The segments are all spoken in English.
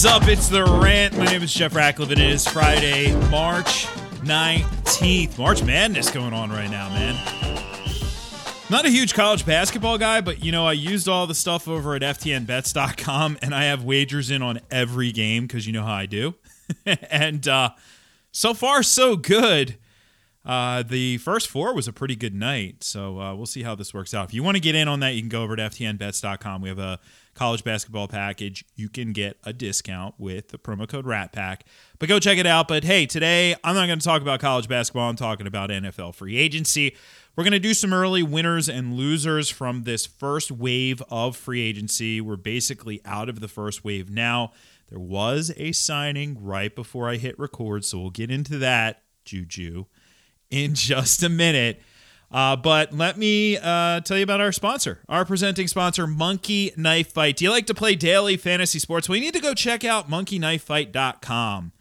Is up? It's the rant. My name is Jeff and It is Friday, March 19th. March Madness going on right now, man. Not a huge college basketball guy, but you know, I used all the stuff over at FTNBets.com and I have wagers in on every game because you know how I do. and uh, so far, so good. Uh, the first four was a pretty good night, so uh, we'll see how this works out. If you want to get in on that, you can go over to FTNBets.com. We have a college basketball package. You can get a discount with the promo code RATPACK. But go check it out. But hey, today I'm not going to talk about college basketball. I'm talking about NFL free agency. We're going to do some early winners and losers from this first wave of free agency. We're basically out of the first wave now. There was a signing right before I hit record, so we'll get into that, Juju in just a minute. Uh, but let me uh, tell you about our sponsor, our presenting sponsor, Monkey Knife Fight. Do you like to play daily fantasy sports? Well, you need to go check out monkeyknifefight.com.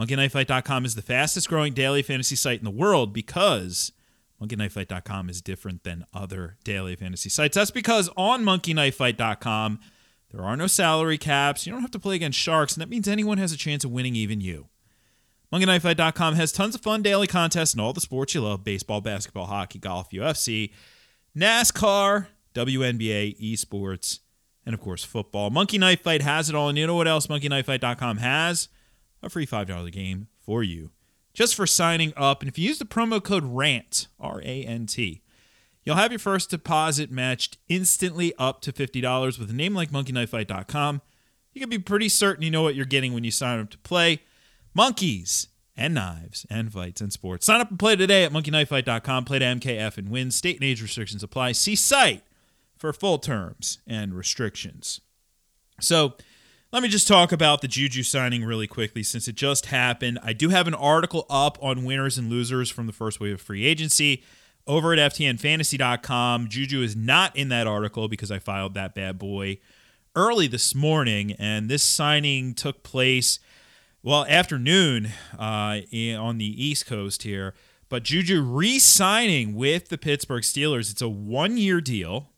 Monkeyknifefight.com is the fastest growing daily fantasy site in the world because monkeyknifefight.com is different than other daily fantasy sites. That's because on monkeyknifefight.com, there are no salary caps. You don't have to play against sharks, and that means anyone has a chance of winning, even you. MonkeyKnifeFight.com has tons of fun daily contests and all the sports you love baseball, basketball, hockey, golf, UFC, NASCAR, WNBA, esports, and of course football. Monkey Knife Fight has it all. And you know what else MonkeyKnifeFight.com has? A free $5 game for you just for signing up. And if you use the promo code RANT, R A N T, you'll have your first deposit matched instantly up to $50 with a name like monkeyknifefight.com. You can be pretty certain you know what you're getting when you sign up to play monkeys and knives and fights and sports. Sign up and play today at monkeyknifefight.com. Play to MKF and win. State and age restrictions apply. See site for full terms and restrictions. So, let me just talk about the Juju signing really quickly since it just happened. I do have an article up on winners and losers from the first wave of free agency over at FTNFantasy.com. Juju is not in that article because I filed that bad boy early this morning, and this signing took place well, afternoon uh, on the East Coast here. But Juju re signing with the Pittsburgh Steelers. It's a one year deal.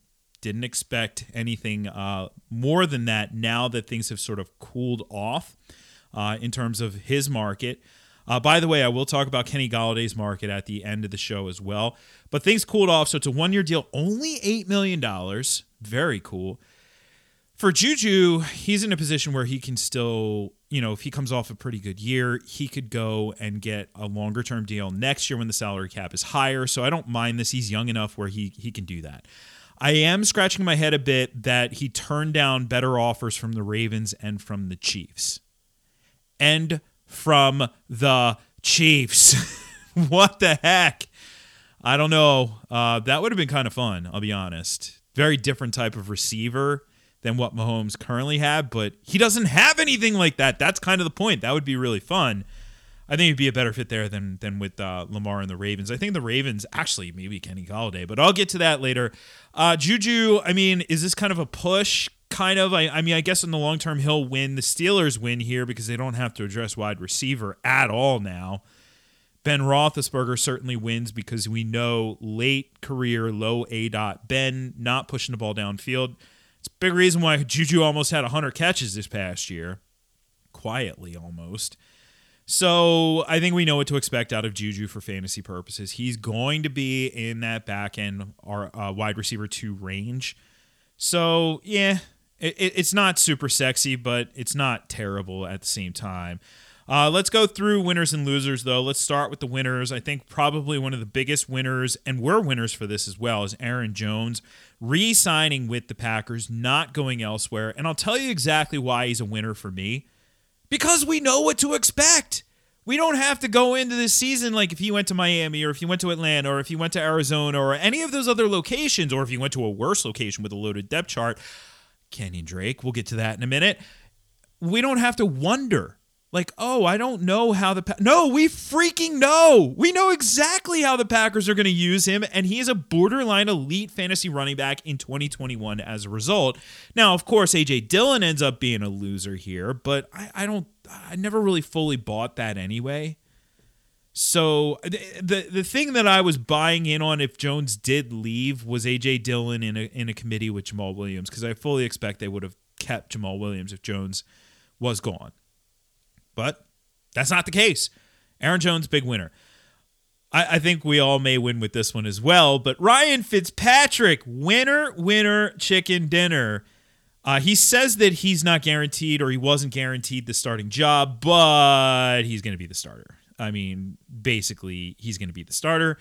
Didn't expect anything uh, more than that now that things have sort of cooled off uh, in terms of his market. Uh, by the way, I will talk about Kenny Golladay's market at the end of the show as well. But things cooled off, so it's a one year deal, only $8 million. Very cool. For Juju, he's in a position where he can still you know, if he comes off a pretty good year, he could go and get a longer term deal next year when the salary cap is higher. So I don't mind this. He's young enough where he he can do that. I am scratching my head a bit that he turned down better offers from the Ravens and from the Chiefs. And from the Chiefs. what the heck? I don't know. Uh, that would have been kind of fun, I'll be honest. Very different type of receiver than what Mahomes currently had, but he doesn't have anything like that. That's kind of the point. That would be really fun. I think it'd be a better fit there than than with uh, Lamar and the Ravens. I think the Ravens actually maybe Kenny Golladay, but I'll get to that later. Uh, Juju, I mean, is this kind of a push? Kind of. I, I mean, I guess in the long term he'll win. The Steelers win here because they don't have to address wide receiver at all now. Ben Roethlisberger certainly wins because we know late career low aDOT Ben not pushing the ball downfield it's big reason why Juju almost had 100 catches this past year, quietly almost. So I think we know what to expect out of Juju for fantasy purposes. He's going to be in that back end or uh, wide receiver two range. So yeah, it, it's not super sexy, but it's not terrible at the same time. Uh, let's go through winners and losers, though. Let's start with the winners. I think probably one of the biggest winners, and we're winners for this as well, is Aaron Jones re signing with the Packers, not going elsewhere. And I'll tell you exactly why he's a winner for me because we know what to expect. We don't have to go into this season like if he went to Miami or if he went to Atlanta or if he went to Arizona or any of those other locations or if he went to a worse location with a loaded depth chart. Kenyan Drake, we'll get to that in a minute. We don't have to wonder like, oh, I don't know how the pa-. no, we freaking know. We know exactly how the Packers are going to use him, and he is a borderline elite fantasy running back in 2021 as a result. Now, of course, AJ Dillon ends up being a loser here, but I, I don't, I never really fully bought that anyway. So the the thing that I was buying in on if Jones did leave was AJ Dillon in a in a committee with Jamaal Williams because I fully expect they would have kept Jamaal Williams if Jones was gone. But that's not the case. Aaron Jones, big winner. I, I, think we all may win with this one as well. But Ryan Fitzpatrick, winner, winner, chicken dinner. Uh, he says that he's not guaranteed or he wasn't guaranteed the starting job, but he's going to be the starter. I mean, basically, he's going to be the starter.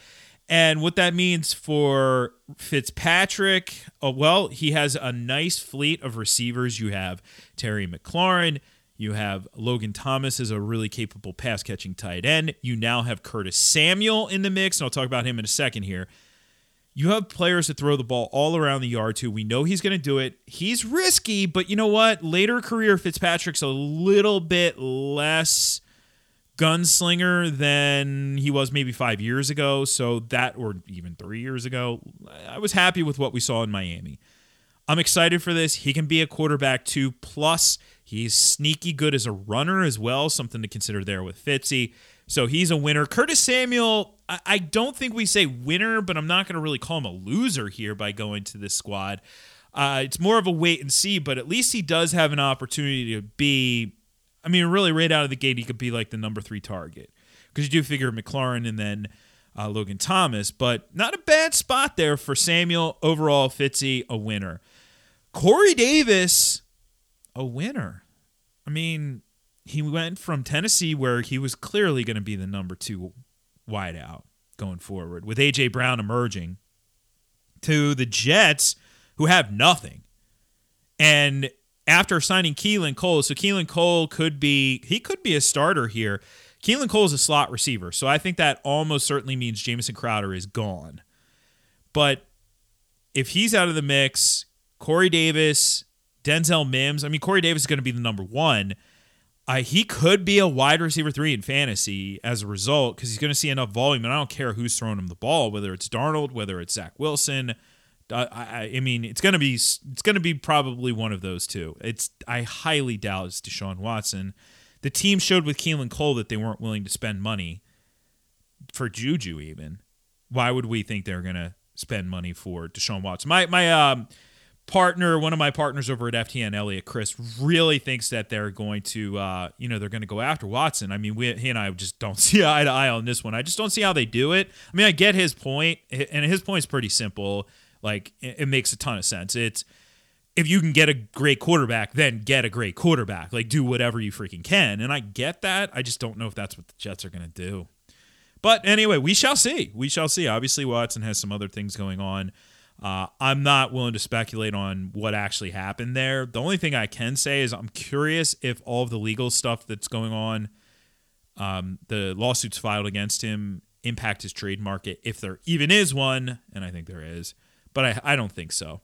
And what that means for Fitzpatrick, uh, well, he has a nice fleet of receivers. You have Terry McLaurin, you have Logan Thomas as a really capable pass catching tight end. You now have Curtis Samuel in the mix, and I'll talk about him in a second here. You have players that throw the ball all around the yard too. We know he's going to do it. He's risky, but you know what? Later career Fitzpatrick's a little bit less gunslinger than he was maybe five years ago. So that, or even three years ago, I was happy with what we saw in Miami. I'm excited for this. He can be a quarterback too. Plus, He's sneaky good as a runner as well, something to consider there with Fitzy. So he's a winner. Curtis Samuel, I don't think we say winner, but I'm not going to really call him a loser here by going to this squad. Uh, it's more of a wait and see, but at least he does have an opportunity to be. I mean, really, right out of the gate, he could be like the number three target because you do figure McLaurin and then uh, Logan Thomas, but not a bad spot there for Samuel. Overall, Fitzy, a winner. Corey Davis, a winner. I mean, he went from Tennessee, where he was clearly going to be the number two wideout going forward, with A.J. Brown emerging, to the Jets, who have nothing. And after signing Keelan Cole, so Keelan Cole could be he could be a starter here. Keelan Cole is a slot receiver, so I think that almost certainly means Jamison Crowder is gone. But if he's out of the mix, Corey Davis, Denzel Mims. I mean, Corey Davis is going to be the number one. Uh, he could be a wide receiver three in fantasy as a result because he's going to see enough volume. And I don't care who's throwing him the ball, whether it's Darnold, whether it's Zach Wilson. I, I, mean, it's going to be it's going to be probably one of those two. It's I highly doubt it's Deshaun Watson. The team showed with Keelan Cole that they weren't willing to spend money for Juju. Even why would we think they're going to spend money for Deshaun Watson? My my um partner, one of my partners over at FTN, Elliot Chris, really thinks that they're going to, uh, you know, they're going to go after Watson. I mean, we, he and I just don't see eye to eye on this one. I just don't see how they do it. I mean, I get his point, and his point is pretty simple. Like, it, it makes a ton of sense. It's if you can get a great quarterback, then get a great quarterback. Like, do whatever you freaking can. And I get that. I just don't know if that's what the Jets are going to do. But anyway, we shall see. We shall see. Obviously, Watson has some other things going on. Uh, I'm not willing to speculate on what actually happened there. The only thing I can say is I'm curious if all of the legal stuff that's going on, um, the lawsuits filed against him, impact his trade market, if there even is one, and I think there is, but I, I don't think so.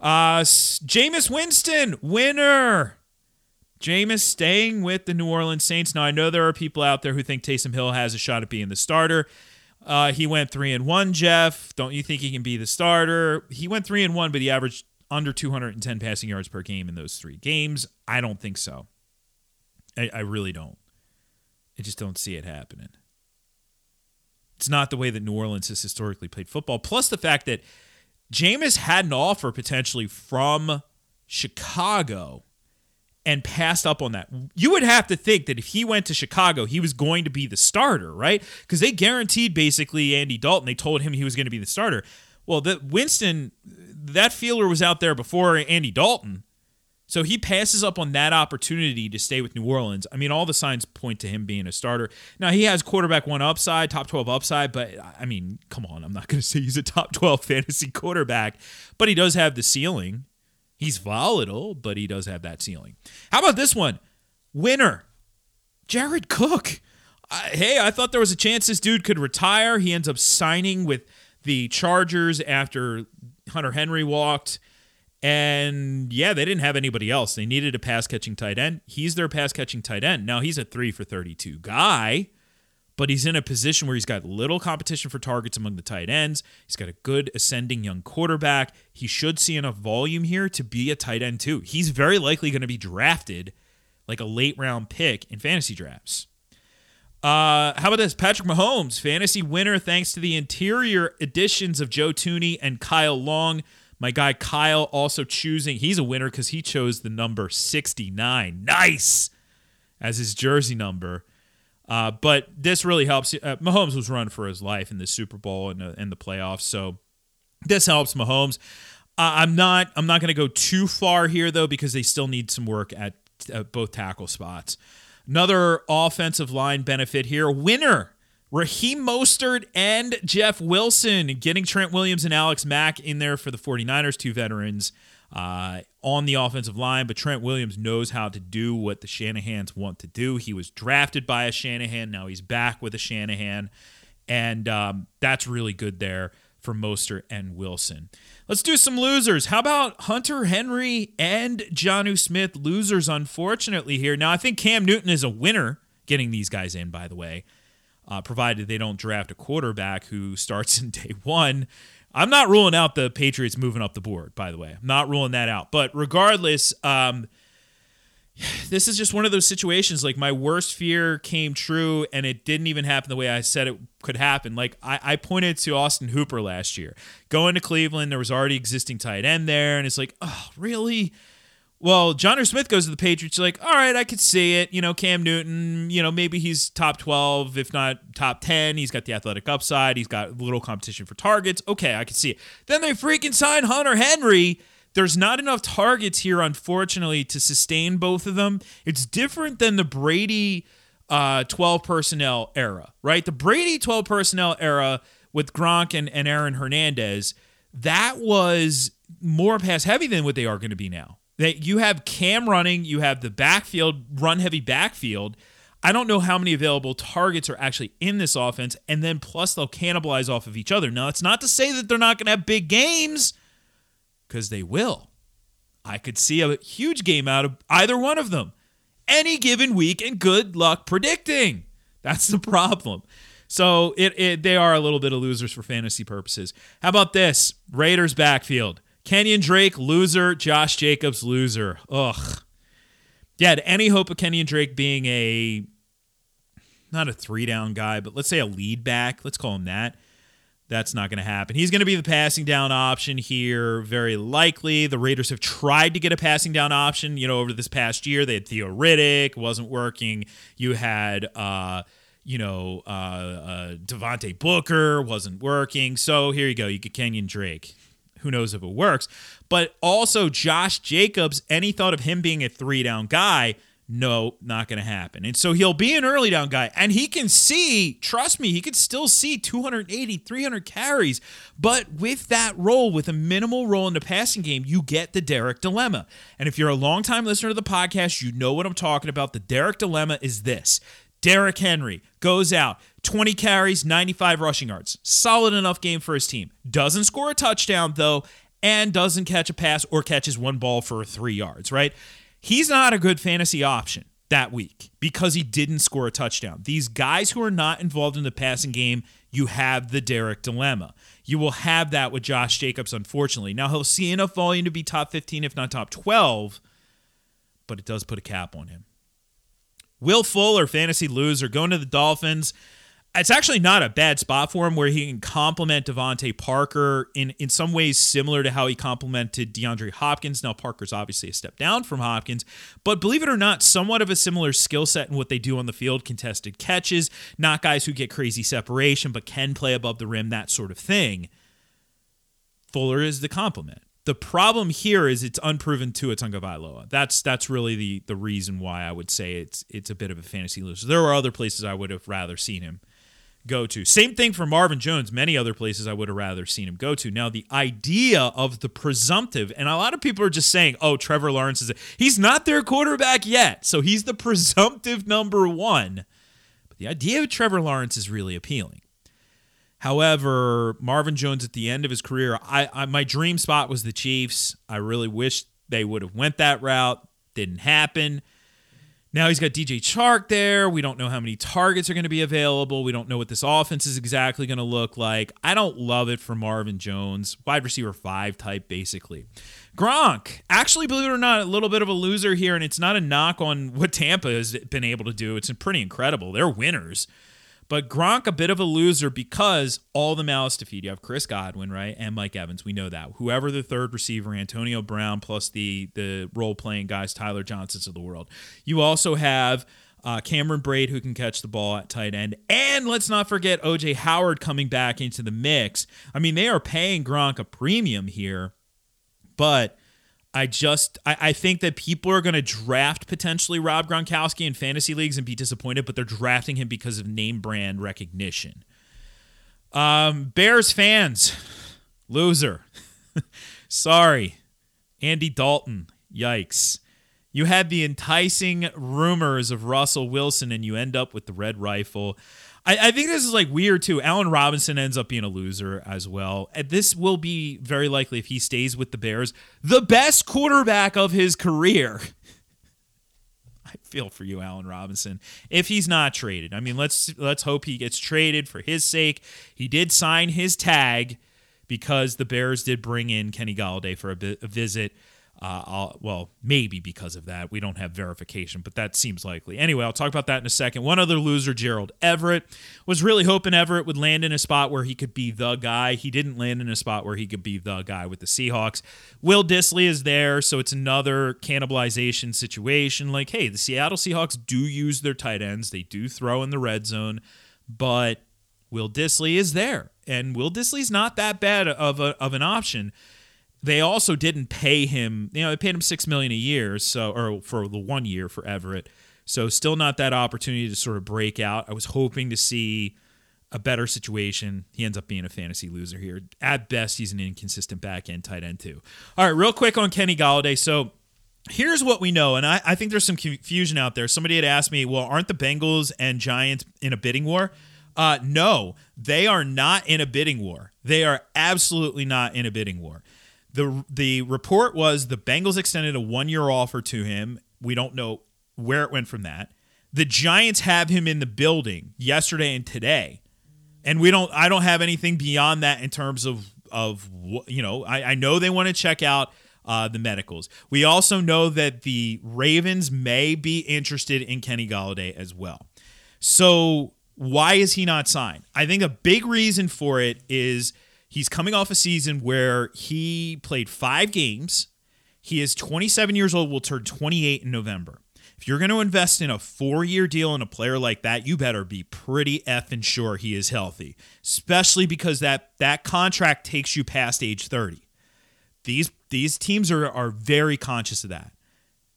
Uh, Jameis Winston, winner. Jameis staying with the New Orleans Saints. Now, I know there are people out there who think Taysom Hill has a shot at being the starter. Uh, he went three and one. Jeff, don't you think he can be the starter? He went three and one, but he averaged under 210 passing yards per game in those three games. I don't think so. I, I really don't. I just don't see it happening. It's not the way that New Orleans has historically played football. Plus the fact that Jameis had an offer potentially from Chicago and passed up on that. You would have to think that if he went to Chicago, he was going to be the starter, right? Because they guaranteed basically Andy Dalton. They told him he was going to be the starter. Well, the Winston, that feeler was out there before Andy Dalton. So he passes up on that opportunity to stay with New Orleans. I mean, all the signs point to him being a starter. Now, he has quarterback one upside, top 12 upside, but I mean, come on. I'm not going to say he's a top 12 fantasy quarterback, but he does have the ceiling. He's volatile, but he does have that ceiling. How about this one? Winner, Jared Cook. Hey, I thought there was a chance this dude could retire. He ends up signing with the Chargers after Hunter Henry walked. And yeah, they didn't have anybody else. They needed a pass catching tight end. He's their pass catching tight end. Now he's a three for 32 guy but he's in a position where he's got little competition for targets among the tight ends. He's got a good ascending young quarterback. He should see enough volume here to be a tight end too. He's very likely going to be drafted like a late round pick in fantasy drafts. Uh, how about this? Patrick Mahomes, fantasy winner thanks to the interior additions of Joe Thuney and Kyle Long. My guy Kyle also choosing, he's a winner because he chose the number 69. Nice! As his jersey number. Uh, but this really helps. Uh, Mahomes was run for his life in the Super Bowl and, uh, and the playoffs. So this helps Mahomes. Uh, I'm not. I'm not going to go too far here though because they still need some work at uh, both tackle spots. Another offensive line benefit here. Winner Raheem Mostert and Jeff Wilson getting Trent Williams and Alex Mack in there for the 49ers, two veterans uh, on the offensive line. But Trent Williams knows how to do what the Shanahans want to do. He was drafted by a Shanahan. Now he's back with a Shanahan. And um, that's really good there for Mostert and Wilson. Let's do some losers. How about Hunter Henry and Jonnu Smith? Losers, unfortunately, here. Now, I think Cam Newton is a winner getting these guys in, by the way uh, provided they don't draft a quarterback who starts in day one. I'm not ruling out the Patriots moving up the board, by the way. I'm not ruling that out. But regardless, um, this is just one of those situations like my worst fear came true and it didn't even happen the way I said it could happen. Like I, I pointed to Austin Hooper last year. Going to Cleveland, there was already existing tight end there, and it's like, oh, really? Well, Jonnu Smith goes to the Patriots. Like, all right, I could see it. You know, Cam Newton, you know, maybe he's top 12, if not top 10. He's got the athletic upside. He's got little competition for targets. Okay, I can see it. Then they freaking sign Hunter Henry. There's not enough targets here, unfortunately, to sustain both of them. It's different than the Brady uh, 12 personnel era, right? The Brady 12 personnel era with Gronk and, and Aaron Hernandez, that was more pass heavy than what they are going to be now that you have Cam running, you have the backfield, run heavy backfield. I don't know how many available targets are actually in this offense, and then plus they'll cannibalize off of each other. Now, it's not to say that they're not going to have big games, because they will. I could see a huge game out of either one of them any given week, and good luck predicting. That's the problem. So it, it they are a little bit of losers for fantasy purposes. How about this? Raiders backfield. Kenyan Drake, loser. Josh Jacobs, loser. Ugh. Yeah, had any hope of Kenyan Drake being a not a three down guy, but let's say a lead back. Let's call him that. That's not going to happen. He's going to be the passing down option here, very likely. The Raiders have tried to get a passing down option, you know, over this past year. They had Theo Riddick, wasn't working. You had, uh, you know, uh, uh, Devontae Booker, wasn't working. So here you go. You get Kenyan Drake who knows if it works. But also Josh Jacobs, any thought of him being a three down guy, no, not going to happen. And so he'll be an early down guy and he can see, trust me, he could still see 280, 300 carries. But with that role, with a minimal role in the passing game, you get the Derrick dilemma. And if you're a longtime listener to the podcast, you know what I'm talking about. The Derrick dilemma is this Derrick Henry goes out, 20 carries, 95 rushing yards. Solid enough game for his team. Doesn't score a touchdown, though, and doesn't catch a pass or catches one ball for three yards, right? He's not a good fantasy option that week because he didn't score a touchdown. These guys who are not involved in the passing game, you have the Derrick dilemma. You will have that with Josh Jacobs, unfortunately. Now, he'll see enough volume to be top 15, if not top 12, but it does put a cap on him. Will Fuller, fantasy loser, going to the Dolphins. It's actually not a bad spot for him where he can complement DeVante Parker in, in some ways similar to how he complemented DeAndre Hopkins. Now, Parker's obviously a step down from Hopkins, but believe it or not, somewhat of a similar skill set in what they do on the field contested catches, not guys who get crazy separation, but can play above the rim, that sort of thing. Fuller is the complement. The problem here is it's unproven Tua Tagovailoa. That's that's really the the reason why I would say it's it's a bit of a fantasy loser. There were other places I would have rather seen him go to. Same thing for Marvin Jones. Many other places I would have rather seen him go to. Now the idea of the presumptive, and a lot of people are just saying, "Oh, Trevor Lawrence is a, he's not their quarterback yet, so he's the presumptive number one." But the idea of Trevor Lawrence is really appealing. However, Marvin Jones at the end of his career, I, I my dream spot was the Chiefs. I really wish they would have went that route. Didn't happen. Now he's got DJ Chark there. We don't know how many targets are going to be available. We don't know what this offense is exactly going to look like. I don't love it for Marvin Jones, wide receiver five type, basically. Gronk, actually, believe it or not, a little bit of a loser here, and it's not a knock on what Tampa has been able to do. It's pretty incredible. They're winners. But Gronk, a bit of a loser because all the malice to feed. You have Chris Godwin, right? And Mike Evans. We know that. Whoever the third receiver, Antonio Brown, plus the the role playing guys, Tyler Johnsons of the world. You also have uh, Cameron Brate, who can catch the ball at tight end. And let's not forget OJ Howard coming back into the mix. I mean, they are paying Gronk a premium here, but I just I, I think that people are going to draft potentially Rob Gronkowski in fantasy leagues and be disappointed, but they're drafting him because of name brand recognition. Um, Bears fans, loser. Sorry, Andy Dalton. Yikes. You had the enticing rumors of Russell Wilson, and you end up with the red rifle. I, I, think this is like weird too. Allen Robinson ends up being a loser as well. And this will be very likely if he stays with the Bears, the best quarterback of his career. I feel for you, Allen Robinson. If he's not traded, I mean, let's let's hope he gets traded for his sake. He did sign his tag because the Bears did bring in Kenny Golladay for a, bit, a visit. Uh, well, maybe because of that. We don't have verification, but that seems likely. Anyway, I'll talk about that in a second. One other loser, Gerald Everett, was really hoping Everett would land in a spot where he could be the guy. He didn't land in a spot where he could be the guy with the Seahawks. Will Dissly is there, so it's another cannibalization situation. Like, hey, the Seattle Seahawks do use their tight ends, they do throw in the red zone, but Will Dissly is there. And Will Dissly's not that bad of, a, of an option they also didn't pay him. You know, they paid him six million a year, so or for the one year for Everett. So still not that opportunity to sort of break out. I was hoping to see a better situation. He ends up being a fantasy loser here. At best, he's an inconsistent back end tight end too. All right, real quick on Kenny Golladay. So here's what we know, and I, I think there's some confusion out there. Somebody had asked me, well, aren't the Bengals and Giants in a bidding war? Uh, no, they are not in a bidding war. They are absolutely not in a bidding war the the report was the Bengals extended a one year offer to him. We don't know where it went from that. The Giants have him in the building yesterday and today, and we don't. I don't have anything beyond that in terms of of you know. I, I know they want to check out uh, the medicals. We also know that the Ravens may be interested in Kenny Golladay as well. So why is he not signed? I think a big reason for it is He's coming off a season where he played five games. He is 27 years old, will turn 28 in November. If you're going to invest in a four year deal in a player like that, you better be pretty effing sure he is healthy, especially because that, that contract takes you past age 30. These, these teams are, are very conscious of that.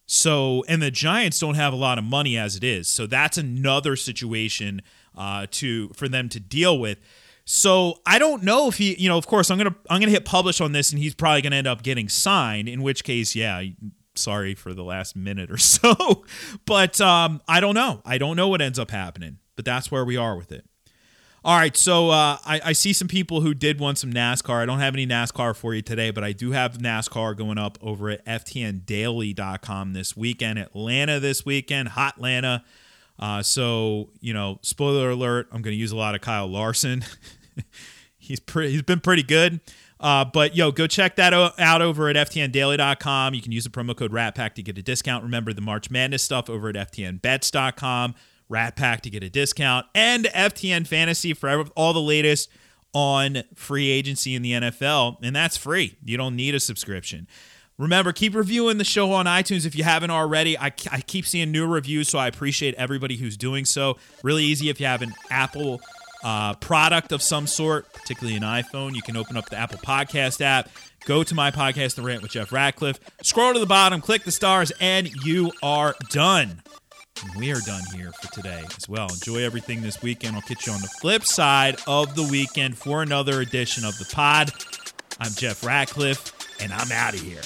So, and the Giants don't have a lot of money as it is. So that's another situation uh, to for them to deal with. So I don't know if he, you know, of course I'm gonna I'm gonna hit publish on this, and he's probably gonna end up getting signed. In which case, yeah, sorry for the last minute or so, but um, I don't know. I don't know what ends up happening, but that's where we are with it. All right, so uh, I, I, see some people who did want some NASCAR. I don't have any NASCAR for you today, but I do have NASCAR going up over at FTNDaily.com this weekend. Atlanta this weekend, Hot Atlanta. Uh, so, you know, spoiler alert, I'm going to use a lot of Kyle Larson. he's pretty. He's been pretty good. Uh, but yo, go check that out over at ftndaily.com. You can use the promo code RATPACK to get a discount. Remember the March Madness stuff over at ftnbets.com. Rat Pack to get a discount, and FTN Fantasy for all the latest on free agency in the NFL, and that's free. You don't need a subscription. Remember, keep reviewing the show on iTunes if you haven't already. I, I keep seeing new reviews, so I appreciate everybody who's doing so. Really easy if you have an Apple uh, product of some sort, particularly an iPhone, you can open up the Apple Podcast app, go to my podcast, The Rant with Jeff Ratcliffe, scroll to the bottom, click the stars, and you are done. And we are done here for today as well. Enjoy everything this weekend. I'll catch you on the flip side of the weekend for another edition of the pod. I'm Jeff Ratcliffe, and I'm out of here.